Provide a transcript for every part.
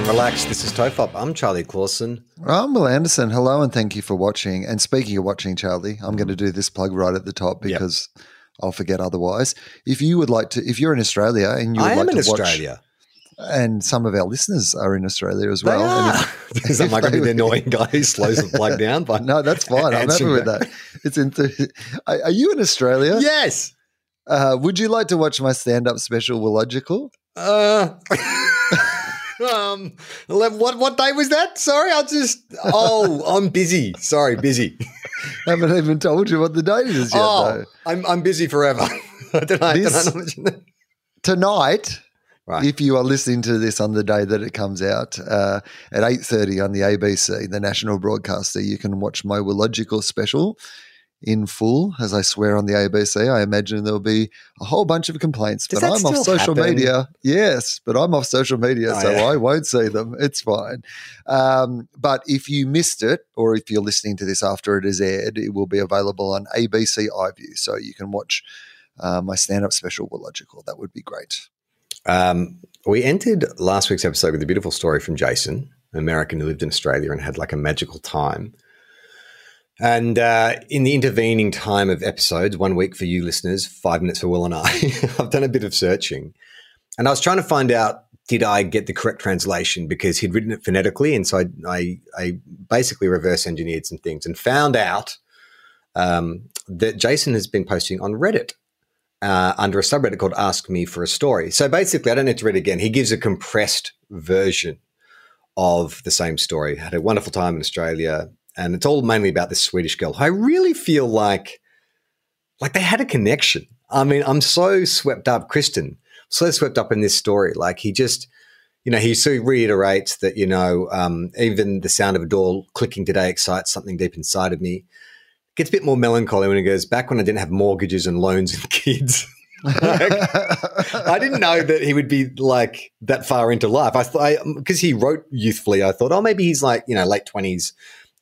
Everyone relax. This is Tofop. I'm Charlie Clausen. I'm Will Anderson. Hello and thank you for watching. And speaking of watching, Charlie, I'm going to do this plug right at the top because I'll forget otherwise. If you would like to, if you're in Australia and you would I like am in to watch, Australia. and some of our listeners are in Australia as They well. and are. if- Because I'm if not going to be they- the annoying guy who slows the plug down. But No, that's fine. I'm happy with that. It's into. Are, are you in Australia? Yes. Uh, would you like to watch my stand-up special, Willogical? Uh, um, what what day was that? Sorry, I just. Oh, I'm busy. Sorry, busy. haven't even told you what the date is yet, oh, though. I'm I'm busy forever. I, did I This- that? Tonight, Right. if you are listening to this on the day that it comes out uh, at 8.30 on the abc the national broadcaster you can watch my willogical special in full as i swear on the abc i imagine there'll be a whole bunch of complaints Does but i'm off social happen? media yes but i'm off social media Oh, so yeah. i won't see them it's fine um, but if you missed it or if you're listening to this after it is aired it will be available on abc iview so you can watch uh, my stand-up special willogical that would be great Um, we entered last week's episode with a beautiful story from Jason, an American who lived in Australia and had like a magical time. And uh, in the intervening time of episodes, one week for you listeners, five minutes for Will and I, I've done a bit of searching. And I was trying to find out did I get the correct translation because he'd written it phonetically. And so I, I, I basically reverse engineered some things and found out um, that Jason has been posting on Reddit uh, under a subreddit called Ask Me for a Story. So basically, I don't need to read it again. He gives a compressed version of the same story. Had a wonderful time in Australia, and it's all mainly about this Swedish girl. I really feel like, like they had a connection. I mean, I'm so swept up, Kristen, so swept up in this story. Like he just, you know, he so reiterates that you know, um, even the sound of a door clicking today excites something deep inside of me gets a bit more melancholy when he goes back when I didn't have mortgages and loans and kids. Like, I didn't know that he would be like that far into life. I thought because he wrote youthfully, I thought, oh, maybe he's like you know late twenties,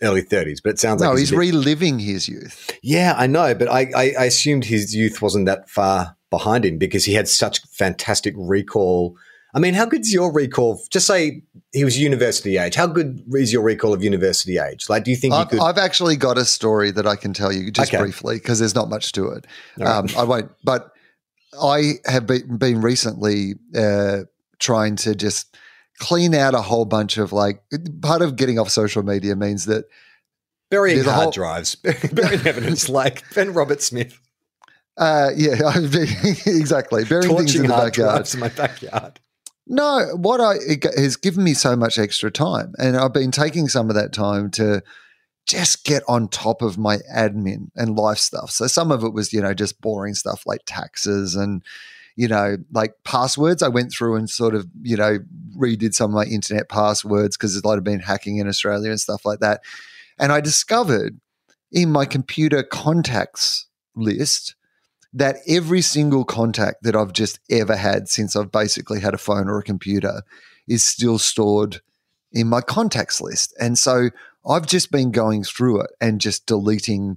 early thirties. But it sounds like no like he's bit- reliving his youth yeah, I know, but I, I, I assumed his youth wasn't that far behind him because he had such fantastic recall. I mean, how good's your recall? Just say he was university age. How good is your recall of university age? Like, do you think you I've, could? I've actually got a story that I can tell you just Okay. briefly because there's not much to it. Right. Um, I won't, but I have been, been recently uh, trying to just clean out a whole bunch of like part of getting off social media means that burying hard whole- drives, burying evidence like Ben Roberts-Smith, uh, yeah exactly burying things in the hard backyard. in my backyard. No, what I it has given me so much extra time, and I've been taking some of that time to just get on top of my admin and life stuff. So some of it was, you know, just boring stuff like taxes and you know, like passwords. I went through and sort of, you know, redid some of my internet passwords because there's a lot of been hacking in Australia and stuff like that. And I discovered in my computer contacts list that every single contact that I've just ever had since I've basically had a phone or a computer is still stored in my contacts list. And so I've just been going through it and just deleting,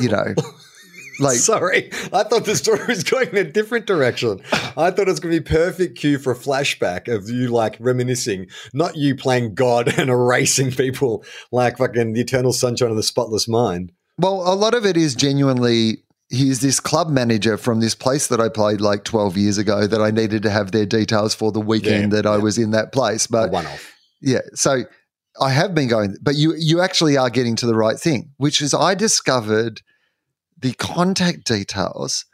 you know, like Sorry, I thought the story was going in a different direction. I thought it was going to be perfect cue for a flashback of you like reminiscing, not you playing God and erasing people like fucking the eternal sunshine of the spotless mind. Well, a lot of it is genuinely he's this club manager from this place that I played like 12 years ago that I needed to have their details for the weekend Yeah, that I was in that place. But one off. yeah, so I have been going, but you you actually are getting to the right thing, which is I discovered the contact details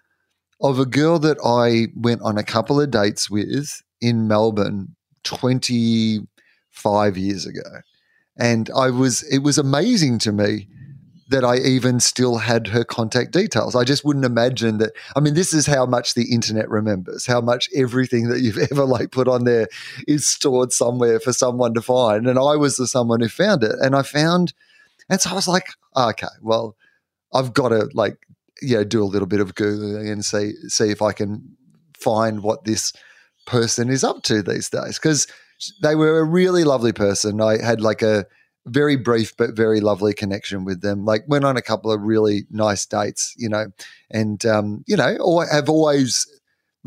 of a girl that I went on a couple of dates with in Melbourne 25 years ago. And I was it was amazing to me that I even still had her contact details. I just wouldn't imagine that. I mean, this is how much the internet remembers, how much everything that you've ever like put on there is stored somewhere for someone to find. And I was the someone who found it. And I found, and so I was like, okay, well, I've got to like, you know, do a little bit of Googling and see, see if I can find what this person is up to these days. Because they were a really lovely person. I had like a, very brief but very lovely connection with them. Like went on a couple of really nice dates, you know, and um, you know, have always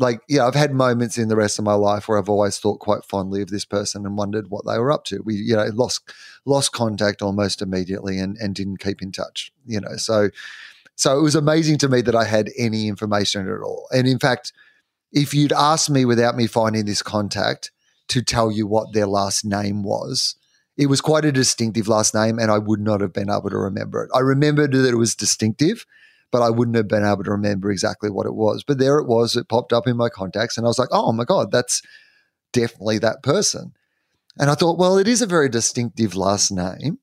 like yeah, I've had moments in the rest of my life where I've always thought quite fondly of this person and wondered what they were up to. We you know lost lost contact almost immediately and and didn't keep in touch, you know. So so it was amazing to me that I had any information at all. And in fact, if you'd asked me without me finding this contact to tell you what their last name was, it was quite a distinctive last name, and I would not have been able to remember it. I remembered that it was distinctive, but I wouldn't have been able to remember exactly what it was. But there it was. It popped up in my contacts, and I was like, oh my God, that's definitely that person. And I thought, well, it is a very distinctive last name.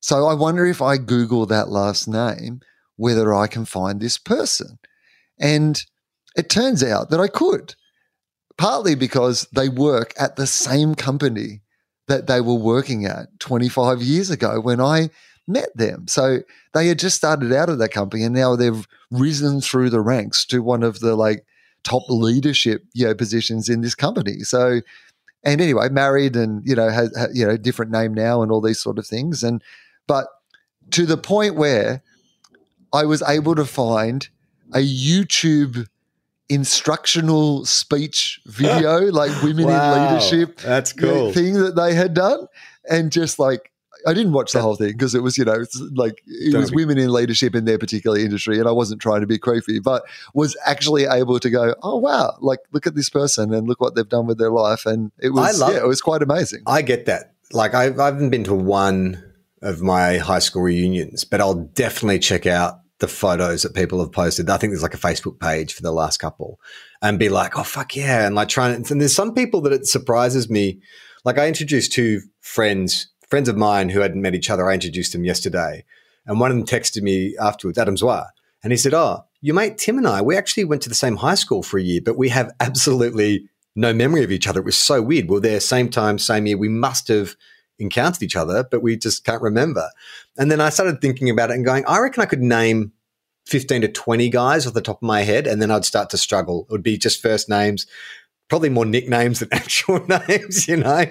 So I wonder if I Google that last name, whether I can find this person. And it turns out that I could, partly because they work at the same company that they were working at 25 years ago when I met them. So they had just started out of that company and now they've risen through the ranks to one of the like top leadership you know, positions in this company. So and anyway, married and you know has, ha you know different name now and all these sort of things and but to the point where I was able to find a YouTube instructional speech video like women Wow, in leadership That's you know, cool. thing that they had done and just like I didn't watch the whole thing because it was, you know, it's like it Don't was be- women in leadership in their particular industry, and I wasn't trying to be creepy, but was actually able to go, oh wow, like look at this person and look what they've done with their life, and it was, yeah, it. it was quite amazing. I get that. Like I've, I haven't been to one of my high school reunions, but I'll definitely check out the photos that people have posted. I think there's like a Facebook page for the last couple and be like, oh, fuck yeah. And like trying and there's some people that it surprises me. Like I introduced two friends, friends of mine who hadn't met each other. I introduced them yesterday. And one of them texted me afterwards, Adam Zwar. And he said, oh, your mate Tim and I, we actually went to the same high school for a year, but we have absolutely no memory of each other. It was so weird. We are there same time, same year. We must have encountered each other, but we just can't remember. And then I started thinking about it and going, I reckon I could name 15 to 20 guys off the top of my head, and then I'd start to struggle. It would be just first names, probably more nicknames than actual names, you know?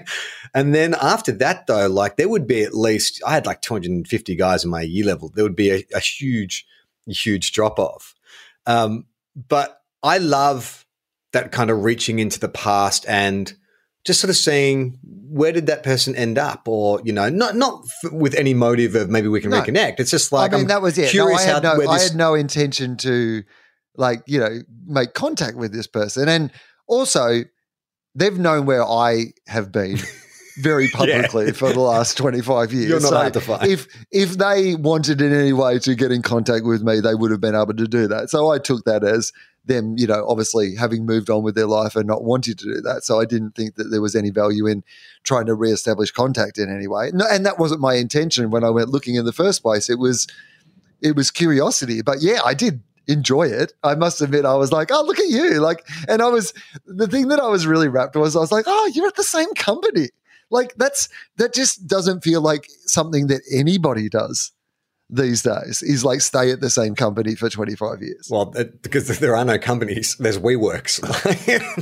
And then after that, though, like there would be at least, I had like 250 guys in my year level. There would be a, a huge, huge drop off. Um, but I love that kind of reaching into the past and just sort of seeing where did that person end up, or you know, not not f- with any motive of maybe we can No. reconnect. It's just like I mean, I'm that was it. No, I had how no, I this- had no intention to, like, you know, make contact with this person, and also they've known where I have been very publicly for the last twenty five years. You're not So hard to find. If if they wanted in any way to get in contact with me, they would have been able to do that. So I took that as them, you know, obviously having moved on with their life and not wanting to do that. So I didn't think that there was any value in trying to reestablish contact in any way. No, and that wasn't my intention when I went looking in the first place. It was it was curiosity. But yeah, I did enjoy it. I must admit, I was like, oh, look at you. Like, and I was the thing that I was really wrapped was I was like, oh, you're at the same company. Like that's that just doesn't feel like something that anybody does these days is like stay at the same company for 25 years. Well, it, because there are no companies, there's WeWorks.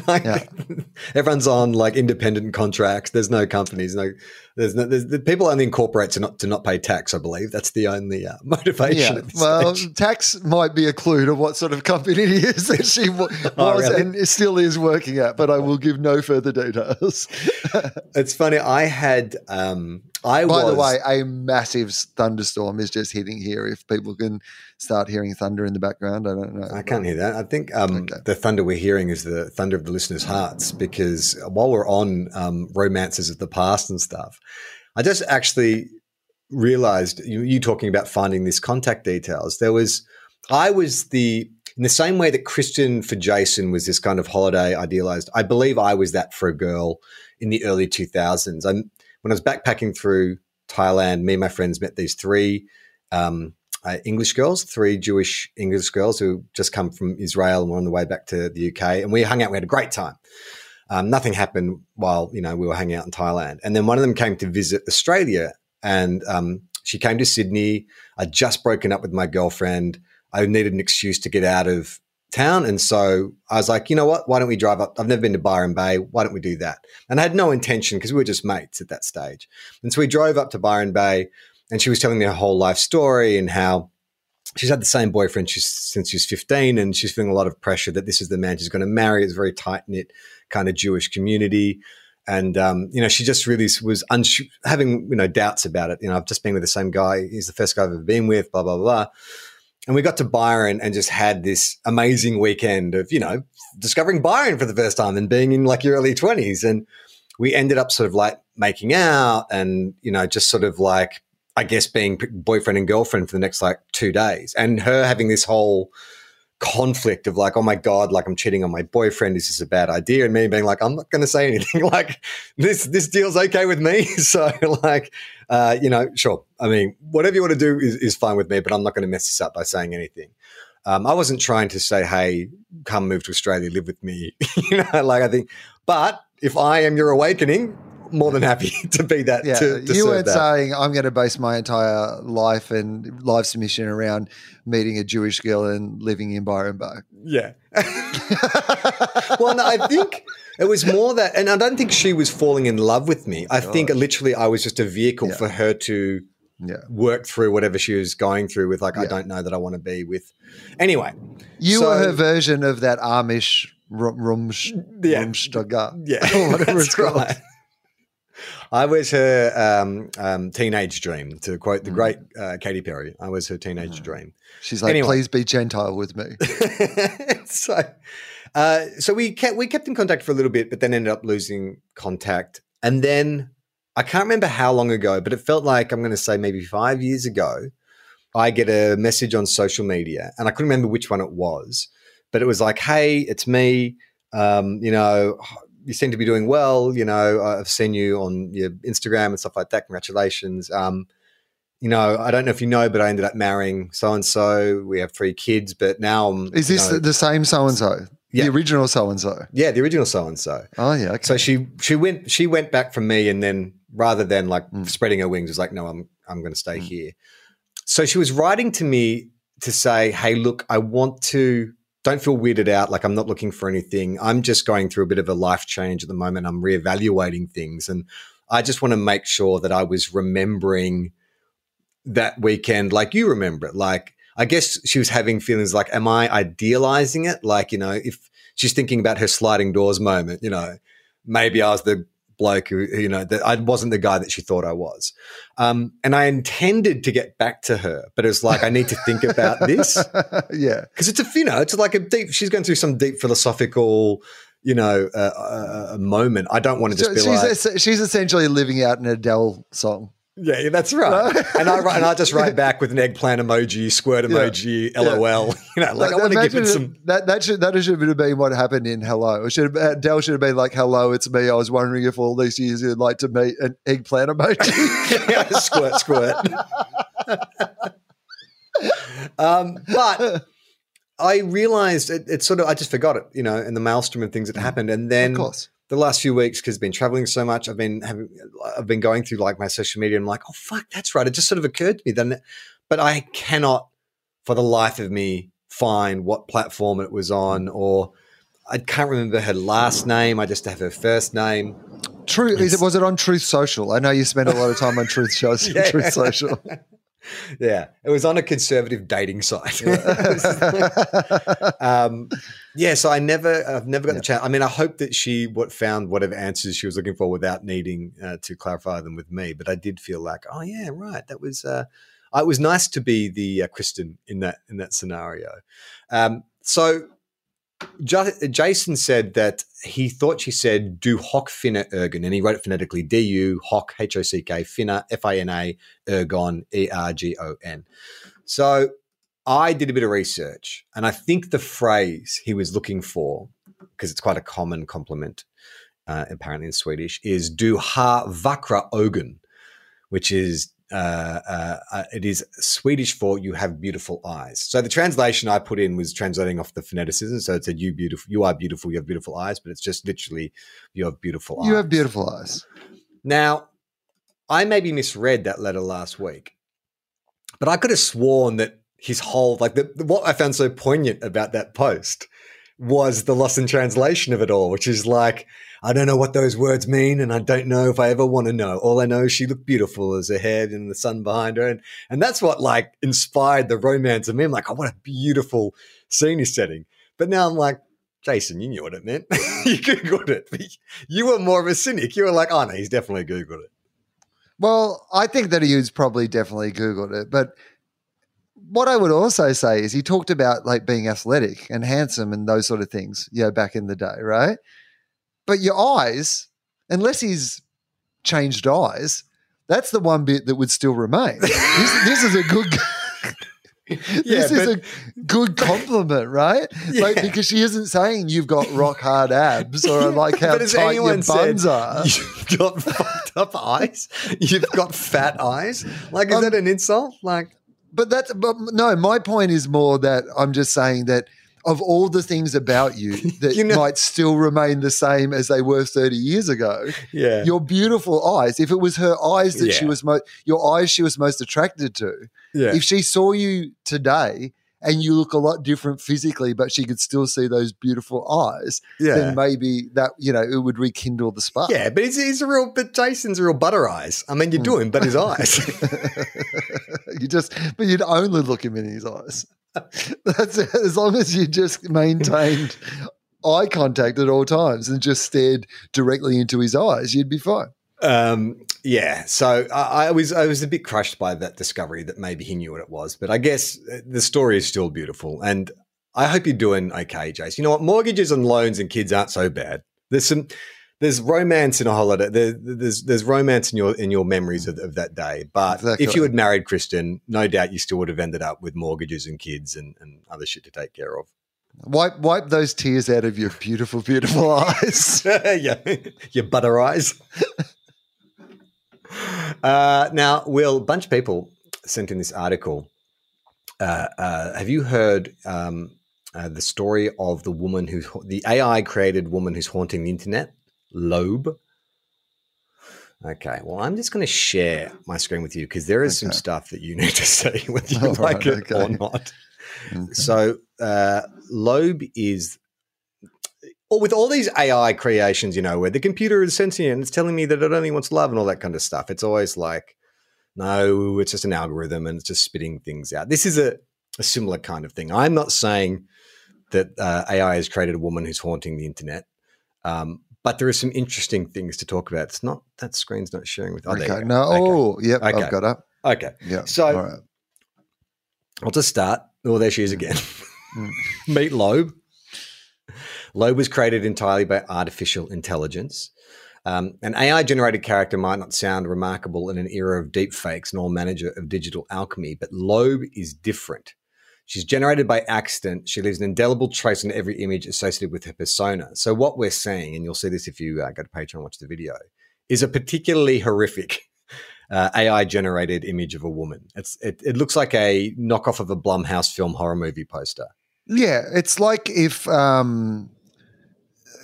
like, Yeah. Everyone's on like independent contracts. There's no companies. No, there's no. There's, the people only incorporate to not to not pay tax. I believe that's the only uh, motivation. Yeah, well, stage. tax might be a clue to what sort of company it is that she was Oh, really? and still is working at, but I will give no further details. it's funny. I had. Um, I was By was. the way, a massive thunderstorm is just hitting here. If people can start hearing thunder in the background. I don't know. I can't hear that. I think um, Okay. the thunder we're hearing is the thunder of the listeners' hearts because while we're on um, romances of the past and stuff, I just actually realized you, you talking about finding these contact details. There was, I was the, in the same way that Kristen for Jason was this kind of holiday idealized, I believe I was that for a girl in the early 2000s. I'm, when I was backpacking through Thailand, me and my friends met these three um, uh, English girls, three Jewish English girls who just come from Israel and were on the way back to the UK. And we hung out. We had a great time. Um, nothing happened while you know we were hanging out in Thailand. And then one of them came to visit Australia, and um, she came to Sydney. I'd just broken up with my girlfriend. I needed an excuse to get out of town, and so I was like, you know what? Why don't we drive up? I've never been to Byron Bay. Why don't we do that? And I had no intention because we were just mates at that stage. And so we drove up to Byron Bay and she was telling me her whole life story and how she's had the same boyfriend since she's 15 and she's feeling a lot of pressure that this is the man she's going to marry. It's a very tight-knit kind of jewish community. And um, you know she just really was uns- having you know doubts about it. You know i've just been with the same guy. He's the first guy i've ever been with blah blah blah. And we got to byron and just had this amazing weekend of you know discovering byron for the first time and being in like your early 20s and we ended up sort of like making out and you know just sort of like I guess being boyfriend and girlfriend for the next like two days, and her having this whole conflict of like, oh my god, like I'm cheating on my boyfriend. Is this a bad idea? And me being like, I'm not going to say anything. like this, this deal's okay with me. so like, uh, you know, sure. I mean, whatever you want to do is, is fine with me, but I'm not going to mess this up by saying anything. Um, I wasn't trying to say, hey, come move to Australia, live with me. you know, like I think, but if I am your awakening, more than happy to be that. Yeah, to, to you weren't that. saying I'm going to base my entire life and life submission around meeting a Jewish girl and living in Byron Bay. Yeah. well, no, I think it was more that, and I don't think she was falling in love with me. I think literally I was just a vehicle Yeah. for her to Yeah, work through whatever she was going through with. Like, I don't know that I want to be with. Anyway, you So- were her version of that Amish rum, rumsh, Yeah. rumstaga. yeah, whatever it's called. I was her um, um, teenage dream, to quote Mm. the great uh, Katy Perry. I was her teenage dream. She's like, Anyway. please be Gentile with me. so, uh, so we kept we kept in contact for a little bit, but then ended up losing contact. And then I can't remember how long ago, but it felt like I'm going to say maybe five years ago. I get a message on social media, and I couldn't remember which one it was, but it was like, "Hey, it's me. Um, you know, you seem to be doing well. You know, I've seen you on your Instagram and stuff like that. Congratulations." Um, you know, I don't know if you know, but I ended up marrying so and so. We have three kids, but now I'm. Is you this know- the same so and so? Yeah. The original so and so. yeah, the original so and so. Oh yeah. Okay. So she she went she went back from me, and then rather than like Mm. spreading her wings, was like, no, I'm I'm going to stay here. So she was writing to me to say, hey, look, I want to. Don't feel weirded out. Like I'm not looking for anything. I'm just going through a bit of a life change at the moment. I'm reevaluating things, and I just want to make sure that I was remembering that weekend like you remember it. Like I guess she was having feelings like, am I idealizing it? Like, you know, if she's thinking about her sliding doors moment, you know, maybe I was the bloke who, you know, that I wasn't the guy that she thought I was. Um, and I intended to get back to her, but it was like, I need to think about this yeah. because it's a, you know, it's like a deep, she's going through some deep philosophical, you know, uh, uh, uh, moment. I don't want to just So be she's, like, es- she's essentially living out an Adele song. Yeah, yeah, that's right. and I and I just write back with an eggplant emoji, squirt emoji, LOL. You know, like I want to give it some. that that should that should have been what happened in Hello. It should have, Adele should have been like, "Hello, it's me. I was wondering if all these years you'd like to meet an eggplant emoji." yeah, squirt, squirt. um, but I realized it, it's sort of I just forgot it, you know, in the maelstrom of things that happened, and then of course. The last few weeks because I've been traveling so much, I've been having, I've been going through like my social media. and I'm like, oh fuck, that's right. It just sort of occurred to me then, but I cannot, for the life of me, find what platform it was on, or I can't remember her last name. I just have her first name. Truth is it was it on Truth Social? I know you spend a lot of time on Truth shows, Yeah. Truth Social. Yeah, it was on a conservative dating site. um, yeah, so I never, I've never got the chance. I mean, I hope that she what found whatever answers she was looking for without needing uh, to clarify them with me. But I did feel like, oh yeah, right, that was. Uh, it was nice to be the uh, Kristen in that in that scenario. Um, so J- Jason said that he thought she said "du hock finna ergon," and he wrote it phonetically: D U hock H O C K finna F I N A ergon E R G O N. So I did a bit of research, and I think the phrase he was looking for, because it's quite a common compliment, uh, apparently in Swedish, is "du har vakra ögon," which is uh, uh, uh, it is Swedish for "you have beautiful eyes." So the translation I put in was translating off the phoneticism. So it said "you beautiful, you are beautiful, you have beautiful eyes," but it's just literally "you have beautiful eyes." You have beautiful eyes. Now, I maybe misread that letter last week, but I could have sworn that his whole like the, what I found so poignant about that post was the loss in translation of it all, which is like, I don't know what those words mean, and I don't know if I ever want to know. All I know is she looked beautiful as her head and the sun behind her. And, and that's what like inspired the romance of me. I'm like, oh, what a beautiful scene he's setting. But now I'm like, Jason, you knew what it meant. you Googled it. You were more of a cynic. You were like, oh no, he's definitely Googled it. Well, I think that he was probably definitely Googled it. But what I would also say is he talked about like being athletic and handsome and those sort of things, you know, back in the day, right? But your eyes, unless he's changed eyes, that's the one bit that would still remain. this, this is a good. Yeah, this is but- a good compliment, right? Like because she isn't saying you've got rock hard abs or like how tight your anyone said buns are. You've got fucked up eyes. You've got fat eyes. Like, is Um, that an insult? Like, But that's but no. My point is more that I'm just saying that of all the things about you that You know- might still remain the same as they were 30 years ago, yeah, your beautiful eyes. If it was her eyes that she was most, your eyes she was most attracted to. yeah. If she saw you today and you look a lot different physically, but she could still see those beautiful eyes, yeah. then maybe that you know it would rekindle the spark. Yeah, but he's, he's a real, but Jason's a real butter eyes. I mean, you Hmm. do him, but his eyes. you just, but you'd only look him in his eyes. That's it. As long as you just maintained eye contact at all times and just stared directly into his eyes, you'd be fine. Um, yeah. So I, I was, I was a bit crushed by that discovery that maybe he knew what it was, but I guess uh, the story is still beautiful, and I hope you're doing okay, Jason. You know what? Mortgages and loans and kids aren't so bad. There's some. There's romance in a holiday. There, there's there's romance in your in your memories of, of that day. But Exactly. if you had married Kristen, no doubt you still would have ended up with mortgages and kids and, and other shit to take care of. Wipe wipe those tears out of your beautiful, beautiful eyes. yeah, your butter eyes. uh, now, Will, a bunch of people sent in this article. Uh, uh, have you heard um, uh, the story of the woman who's the AI created woman who's haunting the internet, Loab? Okay, well, I'm just going to share my screen with you because there is some stuff that you need to see whether you All like right, it or not. Okay. So uh, Loab is, or with all these AI creations, you know, where the computer is sentient and it's telling me that it only wants love and all that kind of stuff. It's always like, no, it's just an algorithm and it's just spitting things out. This is a, a similar kind of thing. I'm not saying that uh, AI has created a woman who's haunting the internet. Um, but there are some interesting things to talk about. It's not that screen's not sharing with. Oh, okay. No. Okay. Oh, yep. Okay. I've got up. okay. Yeah. So- right. I'll just start. Oh, there she is again. Mm. Loab. Was created entirely by artificial intelligence. Um, an AI generated character might not sound remarkable in an era of deep fakes nor manager of digital alchemy, but Loab is different. She's generated by accident. She leaves an indelible trace on every image associated with her persona. So, what we're seeing, and you'll see this if you uh, go to Patreon and watch the video, is a particularly horrific uh, AI generated image of a woman. It, it looks like a knockoff of a Blumhouse film horror movie poster. Yeah, it's like if um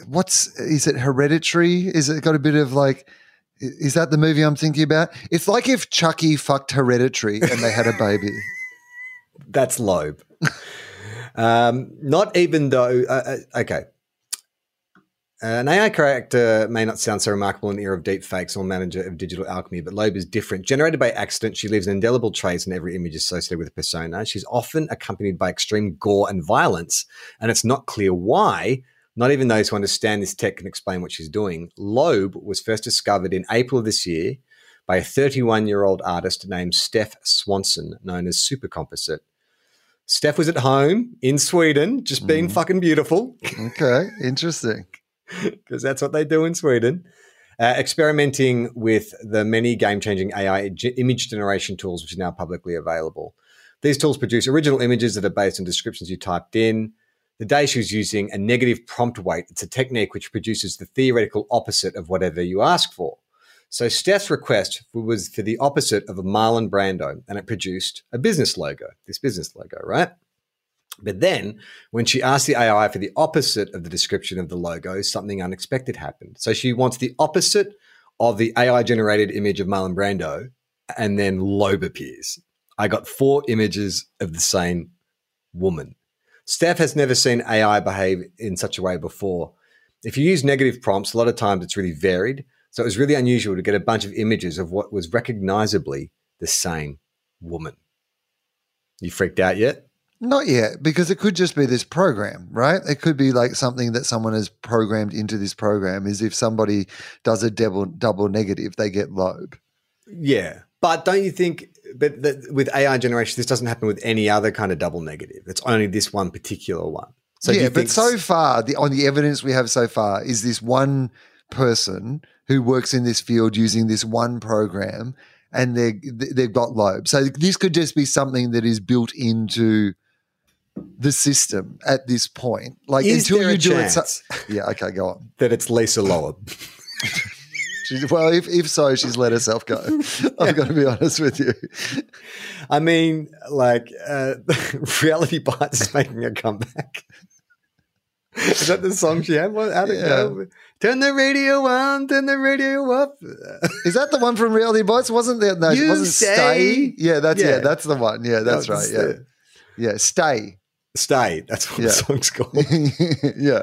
what's is it hereditary? Is it got a bit of like is that the movie I'm thinking about? It's like if Chucky fucked hereditary and they had a baby. That's Loab. um, not even though. Uh, uh, okay. An AI character may not sound so remarkable in the era of deep fakes or manager of digital alchemy, but Loab is different. Generated by accident, she leaves an indelible trace in every image associated with a persona. She's often accompanied by extreme gore and violence, and it's not clear why. Not even those who understand this tech can explain what she's doing. Loab was first discovered in April of this year by a 31 year old artist named Steph Swanson, known as Super Composite. Steph was at home in Sweden, just being fucking beautiful, Okay, interesting. because that's what they do in Sweden. Uh, experimenting with the many game changing AI g- image generation tools, which are now publicly available. These tools produce original images that are based on descriptions you typed in. The day she was using a negative prompt weight. It's a technique which produces the theoretical opposite of whatever you ask for. So Steph's request was for the opposite of a Marlon Brando, and it produced a business logo, this business logo, right? But then, when she asked the AI for the opposite of the description of the logo, something unexpected happened. So she wants the opposite of the AI generated image of Marlon Brando, and then Loab appears. I got four images of the same woman. Steph has never seen AI behave in such a way before. If you use negative prompts, a lot of times it's really varied. So it was really unusual to get a bunch of images of what was recognizably the same woman. You freaked out yet? Not yet, because it could just be this program, right? It could be like something that someone has programmed into this program. Is if somebody does a double double negative, they get Loab. Yeah. But don't you think, but that with AI generation, this doesn't happen with any other kind of double negative? It's only this one particular one. So yeah, but so far, the, on the evidence we have so far, is this one person who works in this field using this one program, and they they've got Loab. So this could just be something that is built into the system at this point. Like Is until you do it. So, yeah, okay, go on. that it's Lisa Loeb? She's, well, if, if so, she's let herself go. I've got to be honest with you. I mean, like, uh, Reality Bites is making a comeback. Is that the song she had? What, go? Turn the radio on, turn the radio up. Is that the one from Reality Bites? Wasn't there? No, You wasn't say- Stay. Yeah, that's yeah. Yeah. that's the one. Yeah, that's No, right. Yeah, the- yeah. Stay. Stay. That's what Yeah. the song's called. yeah.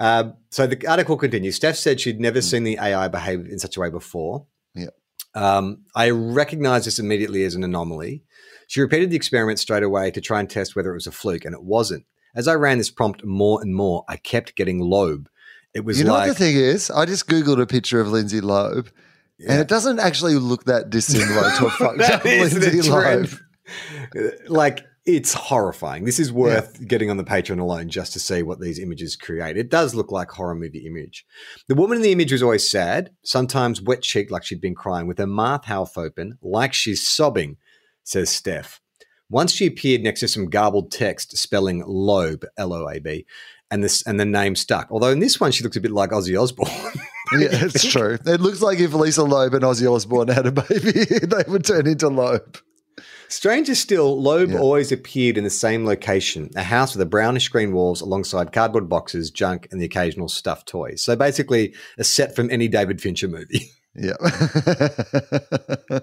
Um, so the article continues. Steph said she'd never seen the AI behave in such a way before. Yeah. Um, I recognized this immediately as an anomaly. She repeated the experiment straight away to try and test whether it was a fluke, and it wasn't. As I ran this prompt more and more, I kept getting Loab. It was You know like what the thing is? I just googled a picture of Lindsay Loeb, and it doesn't actually look that dissimilar to a fucked That up Lindsay. Loeb. like it's horrifying. This is worth getting on the Patreon alone just to see what these images create. It does look like horror movie image. The woman in the image was always sad, sometimes wet cheeked like she'd been crying, with her mouth half open, like she's sobbing, says Steph. Once she appeared next to some garbled text spelling Loab, L O A B, and this and the name stuck. Although in this one she looks a bit like Ozzy Osbourne. Yeah, it's true. It looks like if Lisa Loeb and Ozzy Osbourne had a baby, they would turn into Loab. Stranger still, Loab Yeah. always appeared in the same location, a house with a brownish green walls alongside cardboard boxes, junk, and the occasional stuffed toy. So basically, a set from any David Fincher movie. Yeah.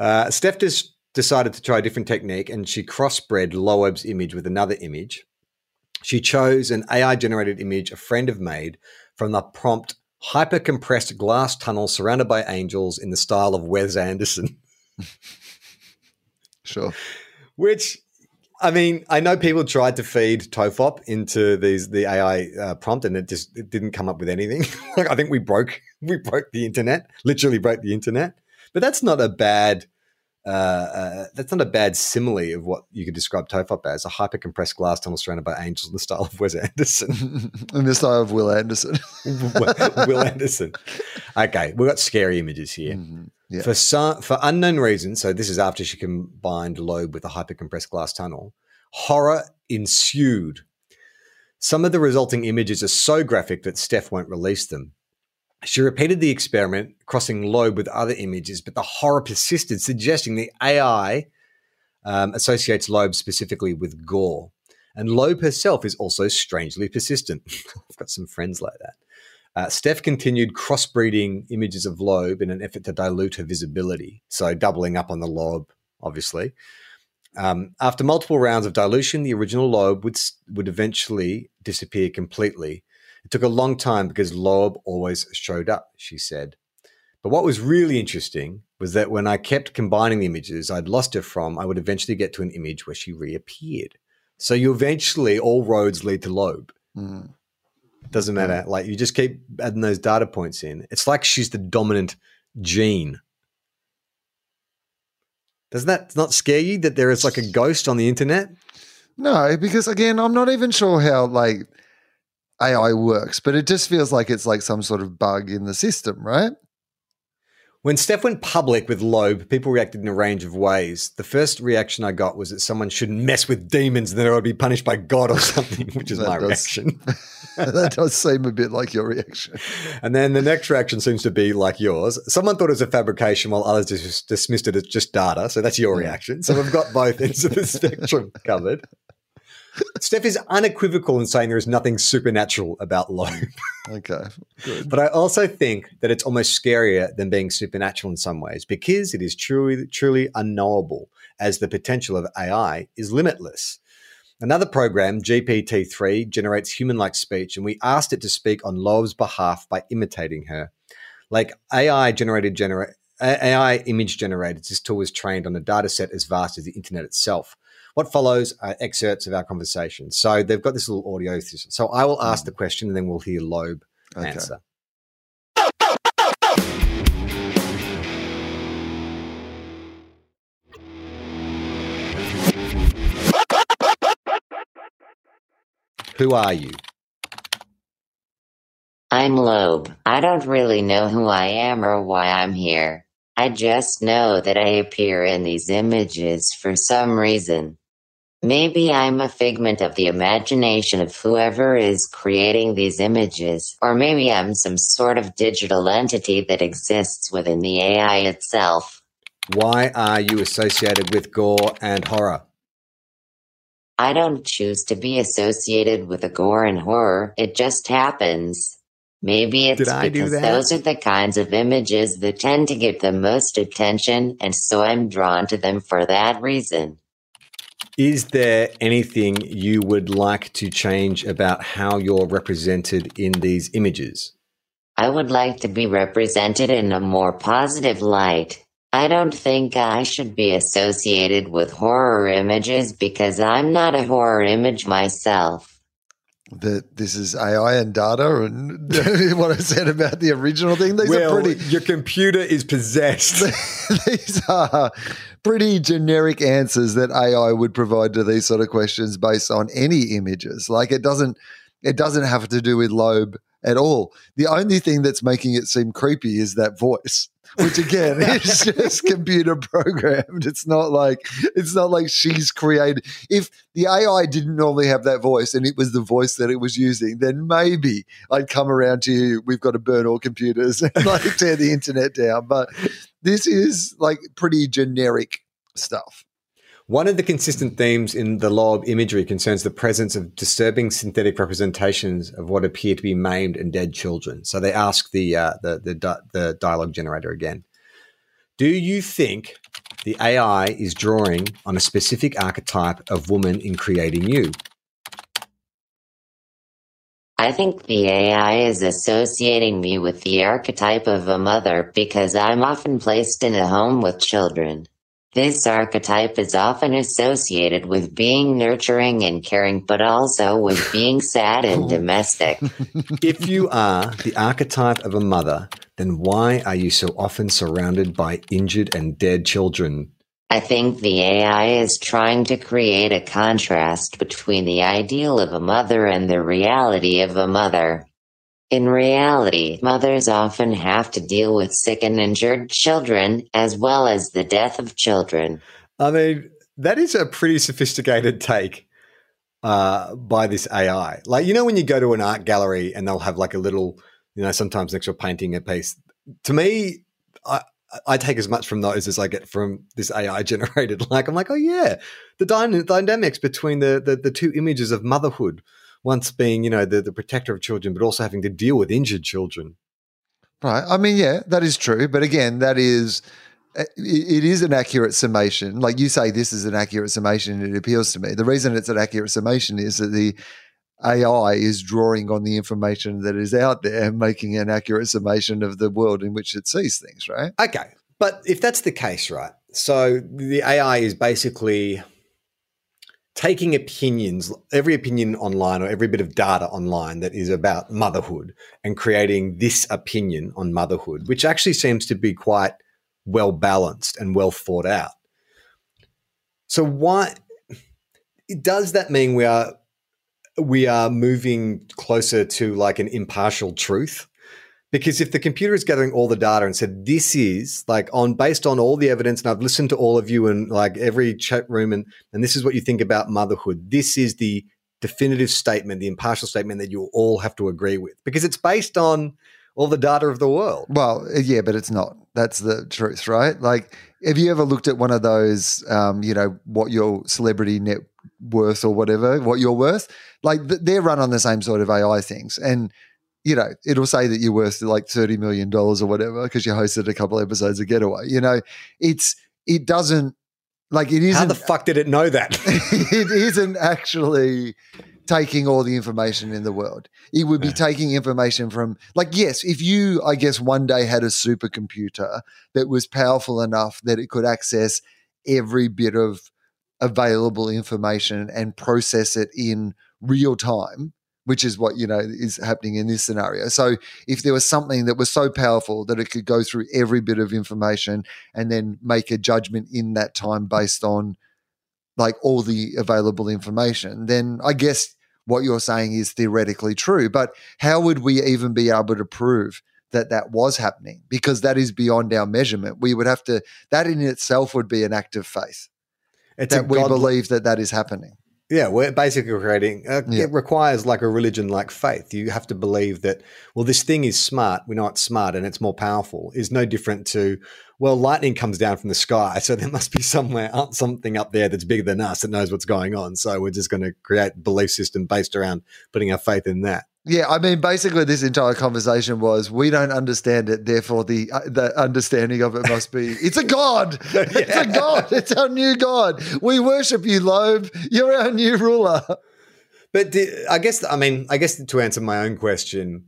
Uh, Steph just decided to try a different technique and she crossbred Loab's image with another image. She chose an AI generated image a friend of made from the prompt hyper compressed glass tunnel surrounded by angels in the style of Wes Anderson. sure. Which, I mean, I know people tried to feed Tofop into these the AI uh, prompt, and it just it didn't come up with anything. like, I think we broke we broke the internet, literally broke the internet. But that's not a bad. Uh, uh, that's not a bad simile of what you could describe Tofop as a hyper compressed glass tunnel surrounded by angels in the style of Wes Anderson. In the style of Will Anderson. Will Anderson. Okay, we've got scary images here. Mhm. Yeah. For some, for unknown reasons, so this is after she combined Loab with a hypercompressed glass tunnel, horror ensued. Some of the resulting images are so graphic that Steph won't release them. She repeated the experiment, crossing Loab with other images, but the horror persisted, suggesting the AI um, associates Loab specifically with gore. And Loab herself is also strangely persistent. I've got some friends like that. Uh, Steph continued crossbreeding images of Loab in an effort to dilute her visibility, so doubling up on the Loab, obviously. Um, after multiple rounds of dilution, the original Loab would would eventually disappear completely. It took a long time because Loab always showed up, she said. But what was really interesting was that when I kept combining the images I'd lost her from, I would eventually get to an image where she reappeared. So you eventually, all roads lead to Loab. Mm. Doesn't matter. Mm. Like you just keep adding those data points in. It's like she's the dominant gene. Doesn't that not scare you that there is like a ghost on the internet? No, because again, I'm not even sure how like AI works, but it just feels like it's like some sort of bug in the system, right? When Steph went public with Loab, people reacted in a range of ways. The first reaction I got was that someone shouldn't mess with demons and that I would be punished by God or something, which is That my does- reaction. that does seem a bit like your reaction. And then the next reaction seems to be like yours. Someone thought it was a fabrication while others just dismissed it as just data. So that's your reaction. So we've got both ends of the spectrum covered. Steph is unequivocal in saying there is nothing supernatural about Loab. Okay, good. But I also think that it's almost scarier than being supernatural in some ways because it is truly, truly unknowable as the potential of AI is limitless. Another program, GPT-3, generates human-like speech, and we asked it to speak on Loab's behalf by imitating her. Like AI generated genera- AI image generators, this tool was trained on a data set as vast as the internet itself. What follows are excerpts of our conversation. So they've got this little audio. So I will ask mm. the question, and then we'll hear Loab Okay. answer. Who are you? I'm Loab. I don't really know who I am or why I'm here. I just know that I appear in these images for some reason. Maybe I'm a figment of the imagination of whoever is creating these images, or maybe I'm some sort of digital entity that exists within the AI itself. Why are you associated with gore and horror? I don't choose to be associated with a gore and horror, it just happens. Maybe it's Did I do because those are the kinds of images that tend to get the most attention, and so I'm drawn to them for that reason. Is there anything you would like to change about how you're represented in these images? I would like to be represented in a more positive light. I don't think I should be associated with horror images because I'm not a horror image myself. That this is AI and data, and what I said about the original thing. These well, are pretty. your computer is possessed. these are pretty generic answers that AI would provide to these sort of questions based on any images. Like it doesn't it doesn't have to do with Loab at all. The only thing that's making it seem creepy is that voice. Which again is just computer programmed. It's not like it's not like she's created. If the AI didn't normally have that voice and it was the voice that it was using, then maybe I'd come around to you. We've got to burn all computers and like tear the internet down. But this is like pretty generic stuff. One of the consistent themes in the Loab imagery concerns the presence of disturbing synthetic representations of what appear to be maimed and dead children. So they ask the uh, the the, the dialogue generator again. Do you think the AI is drawing on a specific archetype of woman in creating you? I think the AI is associating me with the archetype of a mother because I'm often placed in a home with children. This archetype is often associated with being nurturing and caring, but also with being sad and domestic. if you are the archetype of a mother, then why are you so often surrounded by injured and dead children? I think the AI is trying to create a contrast between the ideal of a mother and the reality of a mother. In reality, mothers often have to deal with sick and injured children, as well as the death of children. I mean, that is a pretty sophisticated take uh, by this AI. Like, you know, when you go to an art gallery and they'll have like a little, you know, sometimes next to a painting, a piece. To me, I, I take as much from those as I get from this AI generated. Like, I'm like, oh yeah, the dyna- dynamics between the, the the two images of motherhood, once being, you know, the the protector of children, but also having to deal with injured children. Right. I mean, yeah, that is true. But again, that is eh, it it is an accurate summation. Like you say, this is an accurate summation. It appeals to me. The reason it's an accurate summation is that the AI is drawing on the information that is out there and making an accurate summation of the world in which it sees things, right? Okay. But if that's the case, right? So the AI is basically taking opinions, every opinion online or every bit of data online that is about motherhood and creating this opinion on motherhood, which actually seems to be quite well balanced and well thought out. So why does that mean we are we are moving closer to like an impartial truth? Because if the computer is gathering all the data and said this is like on based on all the evidence, and I've listened to all of you and like every chat room, and and this is what you think about motherhood. This is the definitive statement, the impartial statement that you all have to agree with, because it's based on all the data of the world. Well, yeah, but it's not. That's the truth, right? Like, have you ever looked at one of those, um, you know, what your celebrity net worth or whatever, what you're worth? Like, they're run on the same sort of AI things. And, you know, it'll say that you're worth like $30 million or whatever because you hosted a couple episodes of Getaway. You know, it's, it doesn't, like, it isn't. How the fuck did it know that? it isn't actually taking all the information in the world. It would be yeah. taking information from, like, yes, if you, I guess, one day had a supercomputer that was powerful enough that it could access every bit of available information and process it in real time, which is what, you know, is happening in this scenario. So if there was something that was so powerful that it could go through every bit of information and then make a judgment in that time based on like all the available information, then I guess what you're saying is theoretically true. But how would we even be able to prove that that was happening? Because that is beyond our measurement. We would have to, that in itself would be an act of faith. It's that we God- believe that that is happening. Yeah, we're basically creating. Uh, yeah. It requires like a religion like faith. You have to believe that. Well, this thing is smart. We know it's smart and it's more powerful. Is no different to. Well, lightning comes down from the sky, so there must be somewhere something up there that's bigger than us that knows what's going on. So we're just going to create belief system based around putting our faith in that. Yeah, I mean, basically, this entire conversation was we don't understand it, therefore the uh, the understanding of it must be it's a god, yeah. it's a god, it's our new god. We worship you, Loab. You're our new ruler. But the, I guess, I mean, I guess to answer my own question,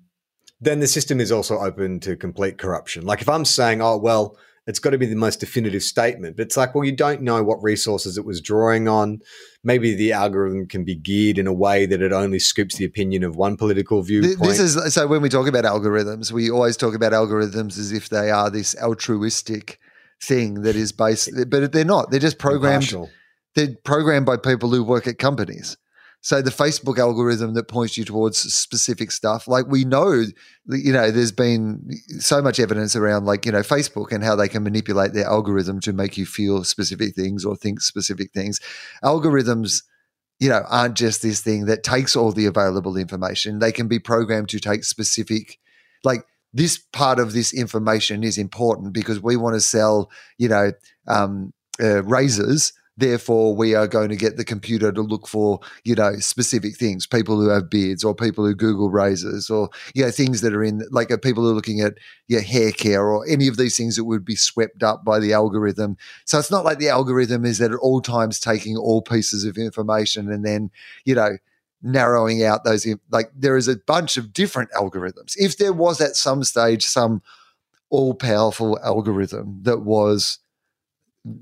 then the system is also open to complete corruption. Like if I'm saying, oh well, it's got to be the most definitive statement. But it's like, well, you don't know what resources it was drawing on. Maybe the algorithm can be geared in a way that it only scoops the opinion of one political viewpoint. This is so when we talk about algorithms, we always talk about algorithms as if they are this altruistic thing that is based, but they're not. They're just programmed. Impartial. They're programmed by people who work at companies. So the Facebook algorithm that points you towards specific stuff, like we know, you know, there's been so much evidence around like, you know, Facebook and how they can manipulate their algorithm to make you feel specific things or think specific things. Algorithms, you know, aren't just this thing that takes all the available information. They can be programmed to take specific, like this part of this information is important because we want to sell, you know, um, uh, razors Therefore, we are going to get the computer to look for, you know, specific things, people who have beards or people who Google razors or, you know, things that are in like uh, people who are looking at your hair care or any of these things that would be swept up by the algorithm. So it's not like the algorithm is at all times taking all pieces of information and then, you know, narrowing out those like there is a bunch of different algorithms if there was at some stage some all powerful algorithm that was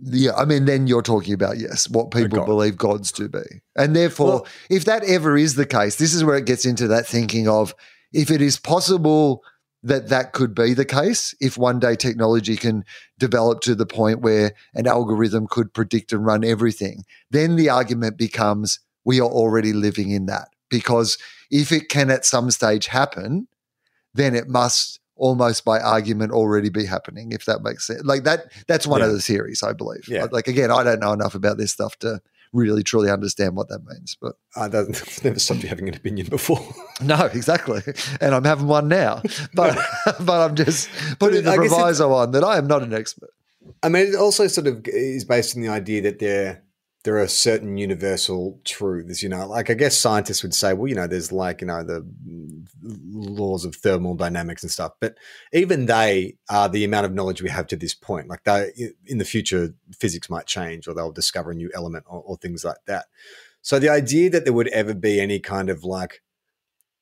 yeah, I mean, then you're talking about, yes, what people God. believe gods to be. And therefore, well, if that ever is the case, this is where it gets into that thinking of if it is possible that that could be the case, if one day technology can develop to the point where an algorithm could predict and run everything, then the argument becomes we are already living in that. Because if it can at some stage happen, then it must almost by argument already be happening if that makes sense. Like that that's one yeah. of the theories i believe. Yeah. like again i don't know enough about this stuff to really truly understand what that means but uh, i don't never stopped you having an opinion before. No exactly. And i'm having one now. But but i'm just putting the proviso on that i am not an expert. I mean it also sort of is based on the idea that there there are certain universal truths, you know, like I guess scientists would say, well, you know, there's like, you know, the laws of thermodynamics and stuff, but even they are the amount of knowledge we have to this point. Like they, in the future, physics might change or they'll discover a new element or, or things like that. So the idea that there would ever be any kind of like,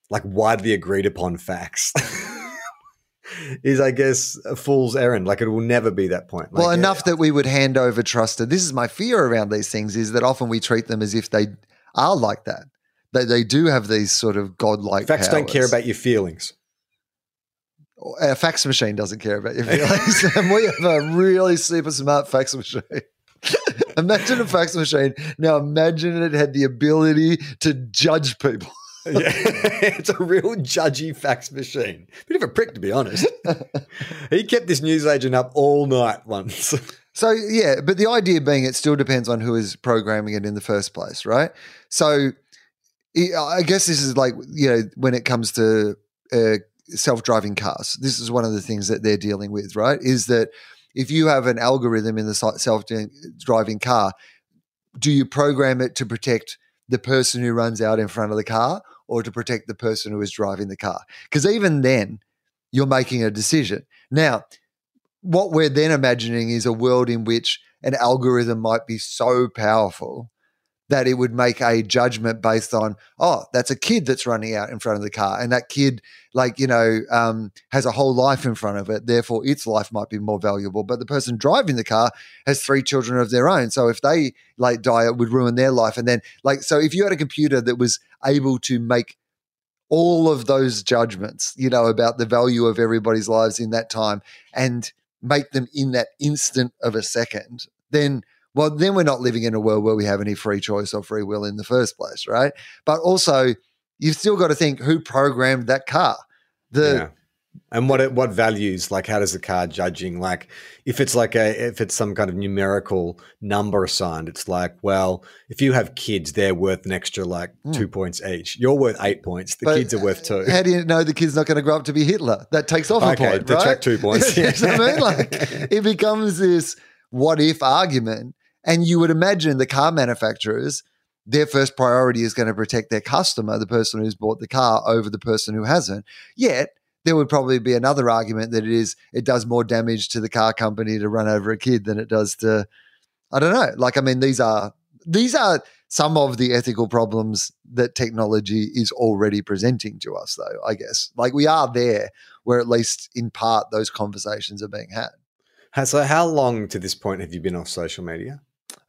like widely agreed upon facts is, I guess, a fool's errand. Like it will never be that point. Like, well, enough yeah. that we would hand over trusted. This is my fear around these things is that often we treat them as if they are like that. That they do have these sort of godlike facts. Powers. Don't care about your feelings. A fax machine doesn't care about your feelings. and we have a really super smart fax machine. imagine a fax machine. Now imagine it had the ability to judge people. yeah, it's a real judgy fax machine. Bit of a prick, to be honest. he kept this newsagent up all night once. So yeah, but the idea being it still depends on who is programming it in the first place, right? So I- guess this is like you know when it comes to uh, self-driving cars, this is one of the things that they're dealing with, right? Is that if you have an algorithm in the self-driving car, do you program it to protect the person who runs out in front of the car or to protect the person who is driving the car? Because even then, you're making a decision. Now, what we're then imagining is a world in which an algorithm might be so powerful that it would make a judgment based on, oh, that's a kid that's running out in front of the car. And that kid, like, you know, um, has a whole life in front of it. Therefore, its life might be more valuable. But the person driving the car has three children of their own. So if they like die, it would ruin their life. And then, like, so if you had a computer that was able to make all of those judgments, you know, about the value of everybody's lives in that time and make them in that instant of a second, then well, then we're not living in a world where we have any free choice or free will in the first place, right? But also, you've still got to think who programmed that car. The yeah. And what what values like how does the car judging like if it's like a if it's some kind of numerical number assigned it's like well if you have kids they're worth an extra like Hmm. two points each you're worth eight points the But, kids are worth two How do you know the kid's not going to grow up to be Hitler? That takes off Okay, a point, detract right? two points. You know what I mean? Like it becomes this what if argument, and you would imagine the car manufacturers. Their first priority is going to protect their customer, the person who's bought the car, over the person who hasn't. Yet there would probably be another argument that it is it does more damage to the car company to run over a kid than it does to I don't know. Like I mean these are these are some of the ethical problems that technology is already presenting to us though, I guess. Like we are there where at least in part those conversations are being had. So how long to this point have you been off social media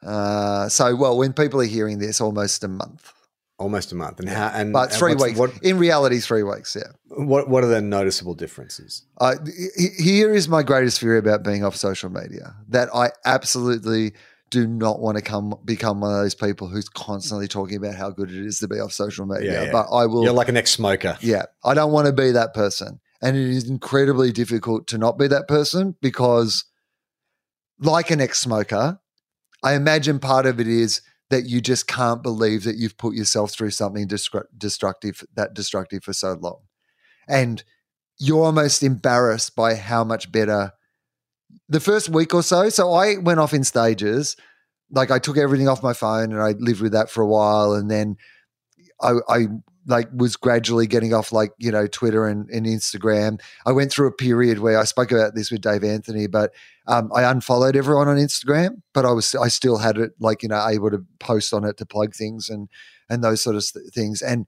Uh, so well when people are hearing this almost a month. Almost a month and how and But three what's- weeks. what, in reality, three weeks, yeah. what what are the noticeable differences Uh, here is my greatest fear about being off social media that I absolutely do not want to come become one of those people who's constantly talking about how good it is to be off social media. Yeah, yeah. But I will. you're like an ex-smoker yeah, I don't want to be that person, and it is incredibly difficult to not be that person because, like an ex-smoker, I imagine part of it is that you just can't believe that you've put yourself through something destru- destructive that destructive for so long, and you're almost embarrassed by how much better the first week or so. So I went off in stages. Like I took everything off my phone and I lived with that for a while, and then I, I like was gradually getting off like you know Twitter and, and Instagram. I went through a period where I spoke about this with Dave Anthony, but um, I unfollowed everyone on Instagram, but I was I still had it like you know able to post on it to plug things and and those sort of things and.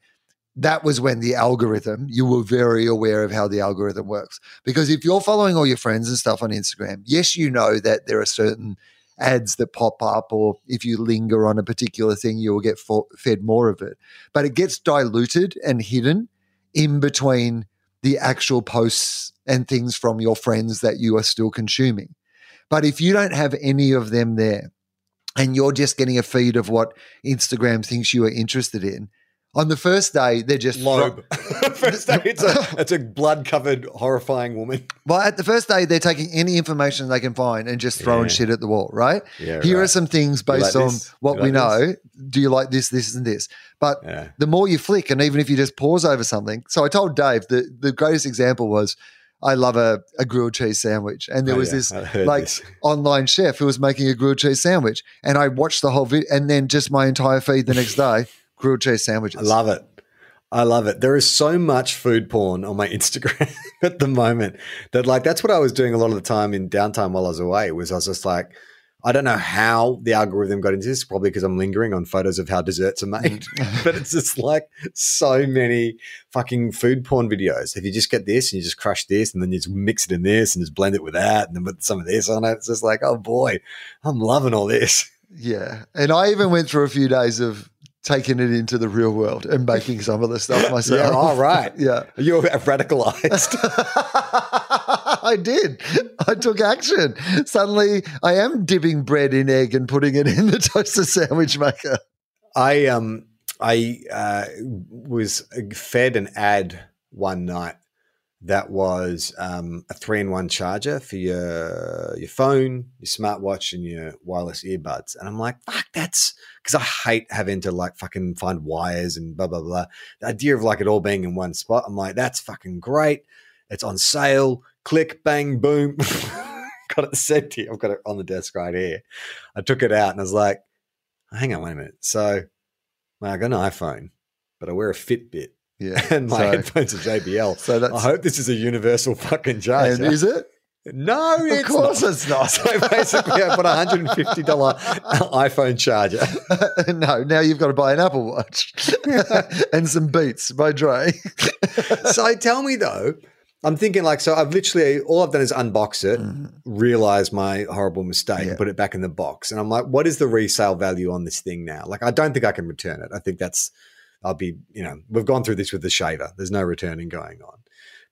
That was when the algorithm, you were very aware of how the algorithm works. Because if you're following all your friends and stuff on Instagram, yes, you know that there are certain ads that pop up, or if you linger on a particular thing, you will get fed more of it. But it gets diluted and hidden in between the actual posts and things from your friends that you are still consuming. But if you don't have any of them there and you're just getting a feed of what Instagram thinks you are interested in, on the first day, they're just Loab first day it's a it's a blood covered horrifying woman Well, at the first day, they're taking any information they can find and just throwing Yeah. shit at the wall, right? yeah Here are some things based like on this? what You we know. this? Do you like this, this, and this? But yeah the more you flick, and even if you just pause over something. So I told Dave the, the greatest example was I love a, a grilled cheese sandwich. And there Oh, was yeah, this like this. online chef who was making a grilled cheese sandwich. And I watched the whole video and then just my entire feed the next day, grilled cheese sandwiches. I love it. I love it. There is so much food porn on my Instagram at the moment that like that's what I was doing a lot of the time in downtime while I was away was I was just like I don't know how the algorithm got into this, probably because I'm lingering on photos of how desserts are made. Mm-hmm. but it's just like so many fucking food porn videos. If you just get this and you just crush this and then you just mix it in this and just blend it with that and then put some of this on it, it's just like, oh boy, I'm loving all this. Yeah. And I even went through a few days of taking it into the real world and making some of the stuff myself. Yeah, all right. Yeah. You're radicalized. I did. I took action. Suddenly, I am dipping bread in egg and putting it in the toaster sandwich maker. I um I uh, was fed an ad one night that was um, a three in one charger for your your phone, your smartwatch, and your wireless earbuds. And I'm like, fuck, that's because I hate having to like fucking find wires and blah blah blah. The idea of like it all being in one spot, I'm like, that's fucking great. It's on sale. Click, bang, boom. got it sent here. I've got it on the desk right here. I took it out and I was like, hang on, wait a minute. So well, I got an iPhone, but I wear a Fitbit Yeah. and my so, headphones are JBL. so that's I hope this is a universal fucking charger. and is it? no, Of it's course not. it's not. So basically, I bought a $150 iPhone charger. no, now you've got to buy an Apple Watch and some Beats by Dre. so tell me though, I'm thinking like, so I've literally, all I've done is unbox it, realize my horrible mistake, Mm. Yeah. and put it back in the box. And I'm like, what is the resale value on this thing now? Like, I don't think I can return it. I think that's, I'll be, you know, we've gone through this with the shaver. There's no returning going on.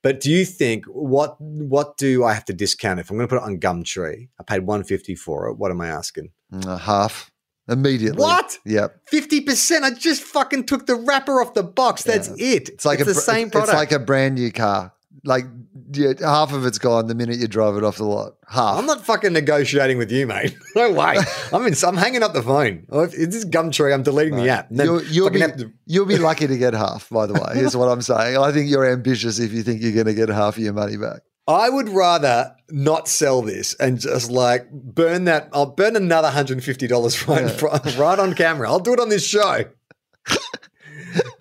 But do you think what what do I have to discount if I'm going to put it on Gumtree? I paid 150 for it. What am I asking? Uh, half immediately. What? Yep. 50%. I just fucking took the wrapper off the box. That's it. It's like a the same product. It's like a brand new car. Like yeah, half of it's gone the minute you drive it off the lot. Half. I'm not fucking negotiating with you, mate. No way. I'm in, I'm hanging up the phone. Oh, if This is Gumtree. I'm deleting the app. You'll, you'll be to- you'll be lucky to get half. By the way, here's what I'm saying. I think you're ambitious if you think you're going to get half of your money back. I would rather not sell this and just like burn that. I'll burn another $150 right, in front, right on camera. I'll do it on this show.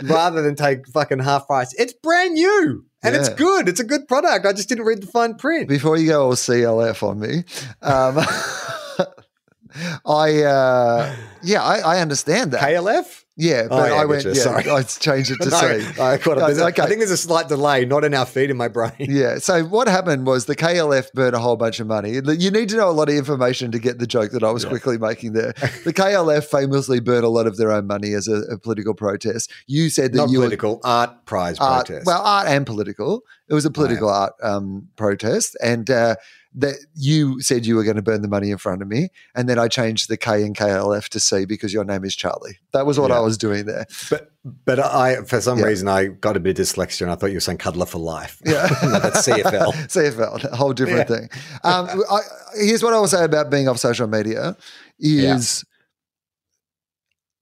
rather than take fucking half price. It's brand new and it's good. It's a good product. I just didn't read the fine print. Before you go all CLF on me, um, I uh, yeah, I, I understand that. KLF? Yeah, Oh, but yeah, I went. Yeah, Sorry. I changed it to No, C. I, caught up. There's a- Okay. I think there's a slight delay, not in our feed in my brain. Yeah. So what happened was the KLF burned a whole bunch of money. You need to know a lot of information to get the joke that I was quickly making there. The KLF famously burned a lot of their own money as a, a political protest. You said that Not you were political, art prize art, protest. well, art and political. It was a political art um, protest, and uh, that you said you were going to burn the money in front of me, and then I changed the K and KLF to C because your name is Charlie. That was what Yeah. I was doing there. but but I for some Yeah. reason I got a bit of dyslexia and I thought you were saying cuddler for life. Yeah. No, that's CFL. CFL, a whole different Yeah. thing. Um, I, here's what I will say about being off social media is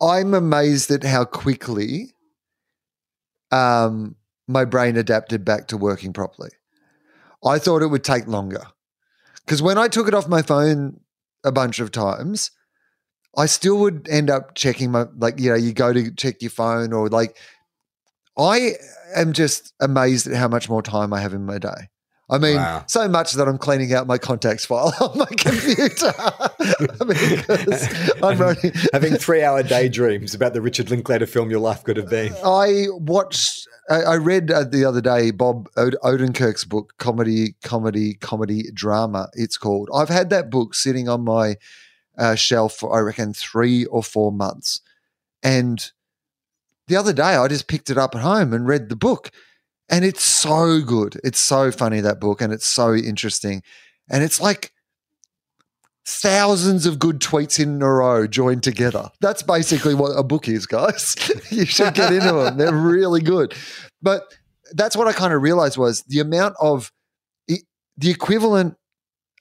I'm amazed at how quickly um, my brain adapted back to working properly. I thought it would take longer because when I took it off my phone a bunch of times, I still would end up checking my like you know you go to check your phone or like I am just amazed at how much more time I have in my day. I mean, Wow. so much that I'm cleaning out my contacts file on my computer. I mean, because I'm writing. Having three hour daydreams about the Richard Linklater film your life could have been. I watched. I, read uh, the other day Bob Od- Odenkirk's book, comedy, comedy, comedy drama. It's called. I've had that book sitting on my uh, shelf for I reckon three or four months, and the other day I just picked it up at home and read the book, and it's so good. It's so funny that book, and it's so interesting, and it's like thousands of good tweets in a row joined together. That's basically what a book is, guys. you should get into them. They're really good. But that's what I kind of realized was the amount of the equivalent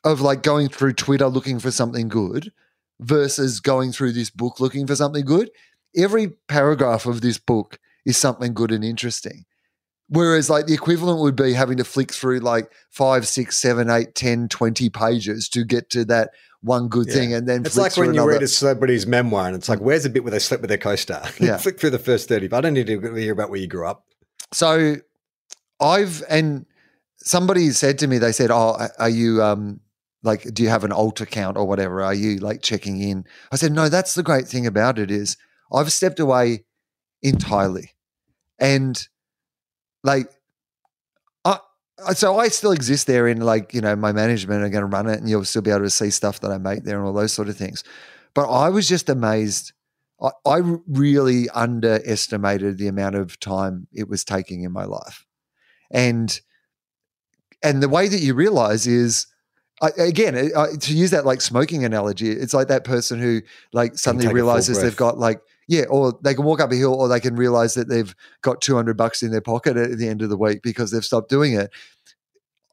of like going through Twitter looking for something good versus going through this book looking for something good. Every paragraph of this book is something good and interesting. Whereas, like, the equivalent would be having to flick through like five, six, seven, eight, 10, 20 pages to get to that one good Yeah. thing. And then It's like when you another. read a celebrity's memoir and it's like, where's the bit where they slept with their co star? Yeah. Flick through the first 30, but I don't need to hear about where you grew up. So I've and somebody said to me, they said, "Oh, are you um like, do you have an alt account or whatever? Are you like checking in?" I said, "No, that's the great thing about it is I've stepped away entirely, and like." So I still exist there in like you know my management are going to run it and you'll still be able to see stuff that I make there and all those sort of things. But I was just amazed. I, I really underestimated the amount of time it was taking in my life. And and the way that you realize is I, again I, to use that like smoking analogy it's like that person who like suddenly take a full realizes they've got like yeah or they can walk up a hill or they can realize that they've got 200 bucks in their pocket at the end of the week because they've stopped doing it.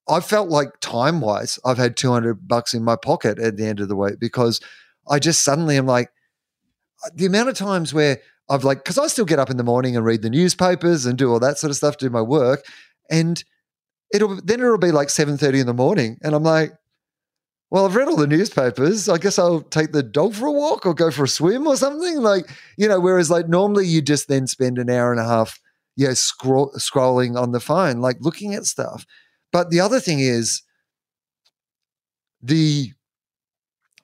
I felt like time wise i've had 200 bucks in my pocket at the end of the week because i just suddenly am like uh, the amount of times where i've like because i still get up in the morning and read the newspapers and do all that sort of stuff do my work and it'll then it'll be like 7.30 in the morning and i'm like well i've read all the newspapers. I guess i'll take the dog for a walk or go for a swim or something. Like you know whereas like normally you just then spend an hour and a half yeah scroll, scrolling on the phone like looking at stuff. But the other thing is the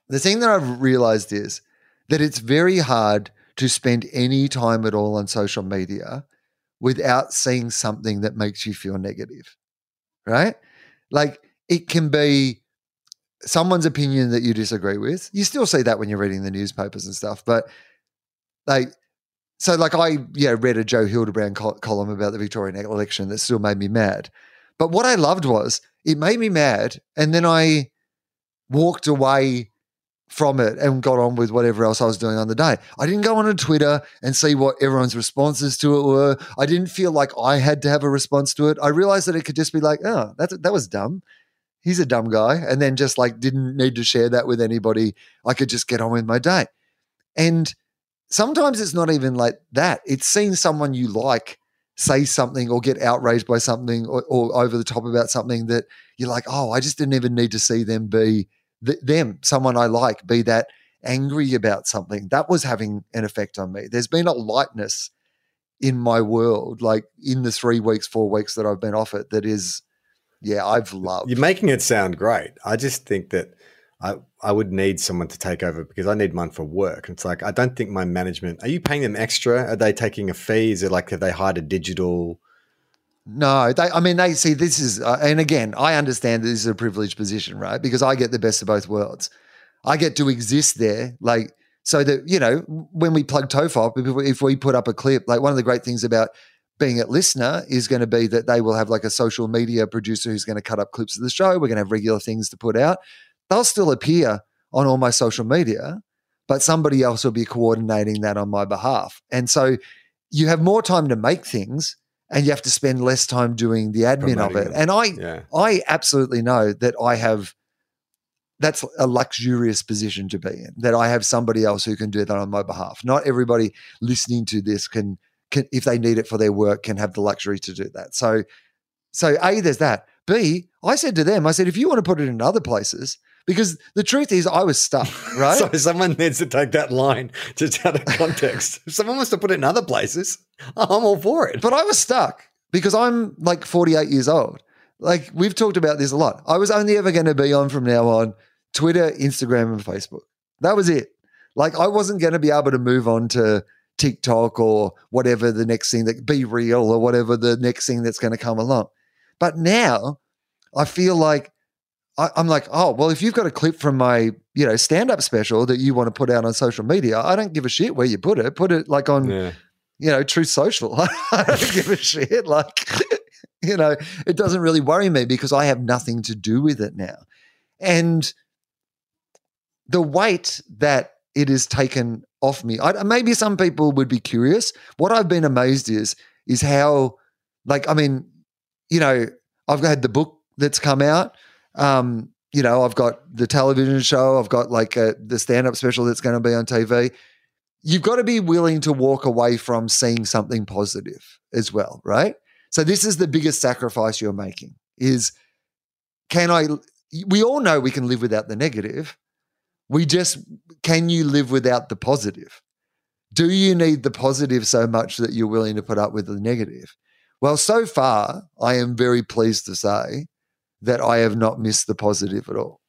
the thing that i've realized is that it's very hard to spend any time at all on social media without seeing something that makes you feel negative right? Like it can be someone's opinion that you disagree with. You still see that when you're reading the newspapers and stuff, but like, so like I yeah read a Joe Hildebrand col- column about the Victorian election that still made me mad. But what I loved was it made me mad, and then I walked away from it and got on with whatever else I was doing on the day. I didn't go on to Twitter and see what everyone's responses to it were. I didn't feel like I had to have a response to it. I realized that it could just be like, oh, that that was dumb he's a dumb guy and then just like didn't need to share that with anybody. I could just get on with my day. And sometimes it's not even like that. It's seeing someone you like say something or get outraged by something or, or over the top about something that you're like oh i just didn't even need to see them be th- them someone i like be that angry about something. That was having an effect on me. There's been a lightness in my world like in the three weeks four weeks that i've been off it that is yeah i've loved You're making it sound great. I just think that I I would need someone to take over because I need one for work. It's like I don't think my management. Are you paying them extra? Are they taking a fee? Is it like have they hired a digital? No, they. I mean, they see this is, uh, and again, I understand that this is a privileged position, right? Because I get the best of both worlds. I get to exist there, like so that you know when we plug Tofop, if we put up a clip, like one of the great things about being at LiSTNR is going to be that they will have like a social media producer who's going to cut up clips of the show. We're going to have regular things to put out. They'll still appear on all my social media, but somebody else will be coordinating that on my behalf. And so you have more time to make things and you have to spend less time doing the admin of it. And I Yeah. I absolutely know that I have that's a luxurious position to be in. That I have somebody else who can do that on my behalf. Not everybody listening to this can can if they need it for their work can have the luxury to do that. So so A, there's that. B, I said to them, I said, if you want to put it in other places, because the truth is I was stuck, right? So someone needs to take that line just out of context. if someone wants to put it in other places, I'm all for it. But I was stuck because I'm like 48 years old. Like we've talked about this a lot. I was only ever going to be on from now on Twitter, Instagram, and Facebook. That was it. Like I wasn't going to be able to move on to TikTok or whatever the next thing that BeReal or whatever the next thing that's going to come along. But now I feel like I, I'm like, oh, well, if you've got a clip from my, you know, stand-up special that you want to put out on social media, I don't give a shit where you put it. Put it like on Yeah. you know, Truth Social. I don't give a shit. Like, you know, it doesn't really worry me because I have nothing to do with it now. And the weight that it has taken off me, I, maybe some people would be curious. What I've been amazed is, is how, like, I mean, you know, I've had the book that's come out. Um, you know, I've got the television show. I've got like a, the stand-up special that's going to be on TV you've got to be willing to walk away from seeing something positive as well, right? So this is the biggest sacrifice you're making is can I we all know we can live without the negative. We just can you live without the positive? Do you need the positive so much that you're willing to put up with the negative? Well, so far, I am very pleased to say that I have not missed the positive at all.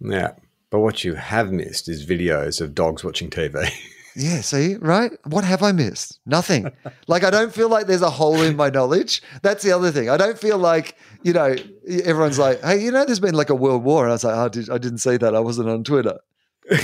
Yeah. But what you have missed is videos of dogs watching TV. Yeah, see, right? What have I missed? Nothing. like, I don't feel like there's a hole in my knowledge. That's the other thing. I don't feel like, you know, everyone's like, hey, you know, there's been like a world war. And I was like, oh, did, I didn't see that. I wasn't on Twitter.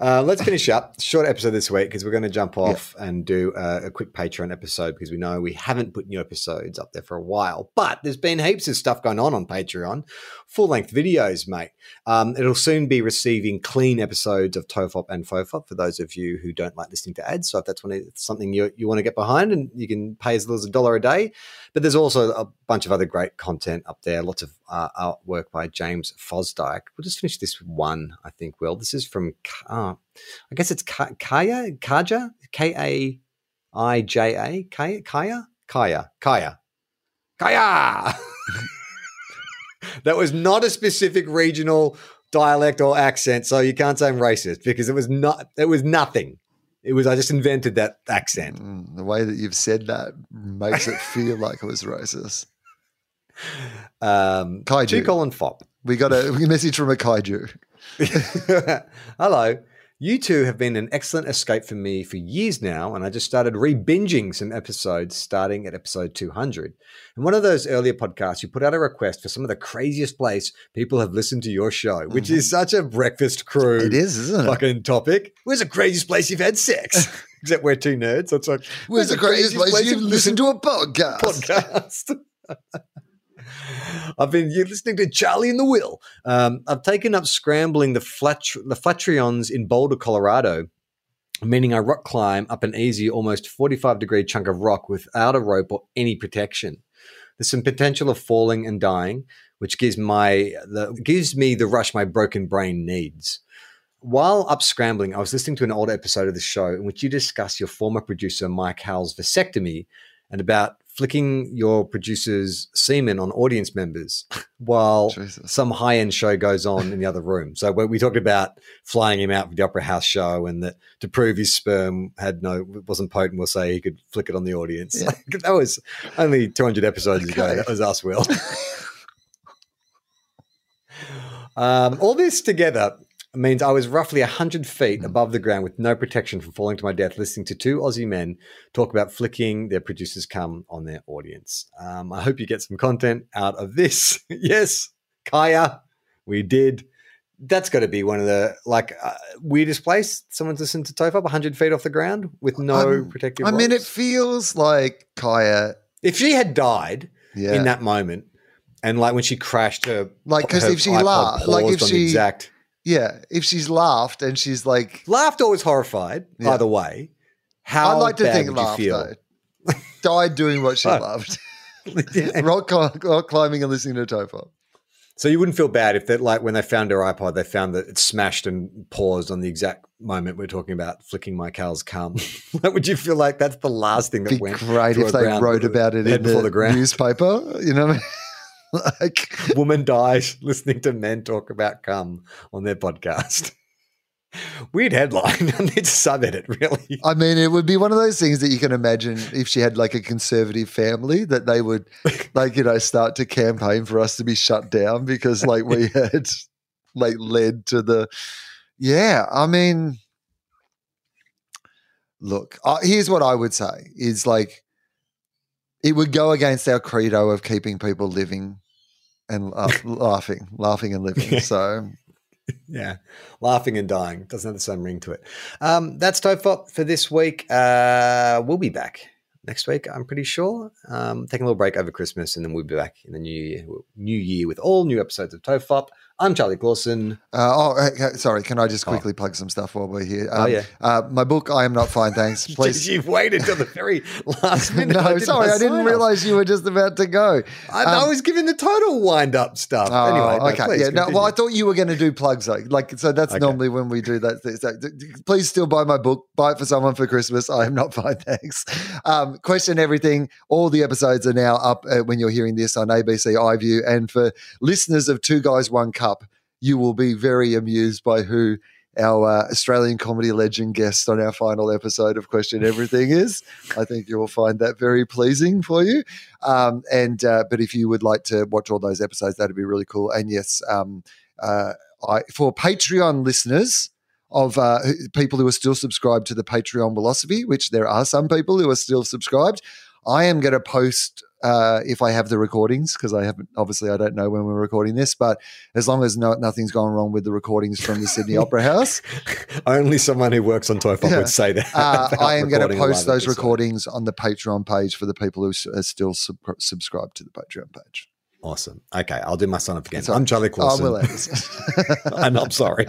Uh, let's finish up. Short episode this week because we're going to jump off and do a, a quick Patreon episode because we know we haven't put new episodes up there for a while. But there's been heaps of stuff going on on Patreon, full length videos, mate. Um, it'll soon be receiving clean episodes of Tofop and Fofop for those of you who don't like listening to ads. So if that's something you, you want to get behind, and you can pay as little as a dollar a day. But there's also a bunch of other great content up there. Lots of uh, artwork by James Fosdyke. We'll just finish this one, I think. Will this is from? Uh, I guess it's Kaya Kaja K A I J A Kaya Kaya Kaya Kaya Kaya. that was not a specific regional dialect or accent, so you can't say I'm racist because it was not. It was nothing. It was I just invented that accent. Mm, the way that you've said that makes it feel like it was racist. Um, kaiju. Two colon fop. We got a message from a kaiju. Hello. You two have been an excellent escape for me for years now, and I just started re binging some episodes starting at episode 200. In one of those earlier podcasts, you put out a request for some of the craziest place people have listened to your show, which mm-hmm. is such a breakfast crew. It is, isn't it? Fucking topic. Where's the craziest place you've had sex? Except we're two nerds. That's like, where's, where's the craziest, craziest place, you've listened to a podcast? Podcast. I've been listening to Charlie and the Will. Um, I've taken up scrambling the flat the flatirons in Boulder, Colorado, meaning I rock climb up an easy, almost 45 degree chunk of rock without a rope or any protection. There's some potential of falling and dying, which gives my the, gives me the rush my broken brain needs. While up scrambling, I was listening to an old episode of the show in which you discuss your former producer Mike Howell's vasectomy and about flicking your producer's semen on audience members while Jesus. some high end show goes on in the other room. So we talked about flying him out for the Opera House show, and that to prove his sperm had no wasn't potent, we'll say he could flick it on the audience. Yeah. that was only 200 episodes okay. ago. That was us, Wil. um, all this together means I was roughly 100 feet mm. above the ground with no protection from falling to my death, listening to two Aussie men talk about flicking their producers come on their audience. Um, I hope you get some content out of this. yes, Kaya, we did. That's got to be one of the like uh, weirdest place someone's listened to Tofop 100 feet off the ground with no um, protective. I mean, it feels like Kaya. If she had died yeah. in that moment, and like when she crashed her, like because if she laughed, like if she exact yeah, if she's laughed and she's like laughed or was horrified, yeah. either way, how I'd like to think laughed though. Died doing what she loved. yeah. rock, rock, climbing and listening to Tofop. So you wouldn't feel bad if that, like, when they found her iPod, they found that it smashed and paused on the exact moment we're talking about flicking my cows cum. would you feel like that's the last thing that Be went? Great if they wrote about it in the, the newspaper. You know. What I mean? Like woman dies listening to men talk about cum on their podcast. Weird headline. I need to sub edit, really. I mean, it would be one of those things that you can imagine if she had like a conservative family that they would, like, you know, start to campaign for us to be shut down because, like, we had, like, led to the. Yeah. I mean, look, uh, here's what I would say is like, it would go against our credo of keeping people living and laughing, laughing and living. So, yeah, laughing and dying doesn't have the same ring to it. Um, that's Tofop for this week. Uh, we'll be back next week, I'm pretty sure. Um, taking a little break over Christmas, and then we'll be back in the new year, new year with all new episodes of Tofop. I'm Charlie Clausen. Uh, oh, sorry. Can I just oh. quickly oh. plug some stuff while we're here? Oh, um, oh, yeah. Uh, my book, I Am Not Fine, Thanks. Please. You've waited till the very last minute. no, I sorry. I didn't realize you were just about to go. I, um, I was giving the total wind up stuff. Oh, anyway, no, okay. yeah, no, well, I thought you were going to do plugs, though. Like, so that's okay. normally when we do that. So, please still buy my book. Buy it for someone for Christmas. I Am Not Fine, Thanks. Um, question everything. All the episodes are now up uh, when you're hearing this on ABC iView. And for listeners of Two Guys, One Cup, you will be very amused by who our uh, Australian comedy legend guest on our final episode of Question Everything is. I think you will find that very pleasing for you. Um, and uh, but if you would like to watch all those episodes, that'd be really cool. And yes, um, uh, I, for Patreon listeners of uh, people who are still subscribed to the Patreon philosophy, which there are some people who are still subscribed, I am going to post uh, if I have the recordings because I haven't. Obviously, I don't know when we're recording this, but as long as no, nothing's gone wrong with the recordings from the Sydney Opera House, Only someone who works on Tofop Yeah. would say that. uh, I am going to post those recordings on the Patreon page for the people who are still sub- subscribed to the Patreon page. Awesome. Okay, I'll do my sign up again. I'm Charlie Oh, Clausen. And I'm sorry.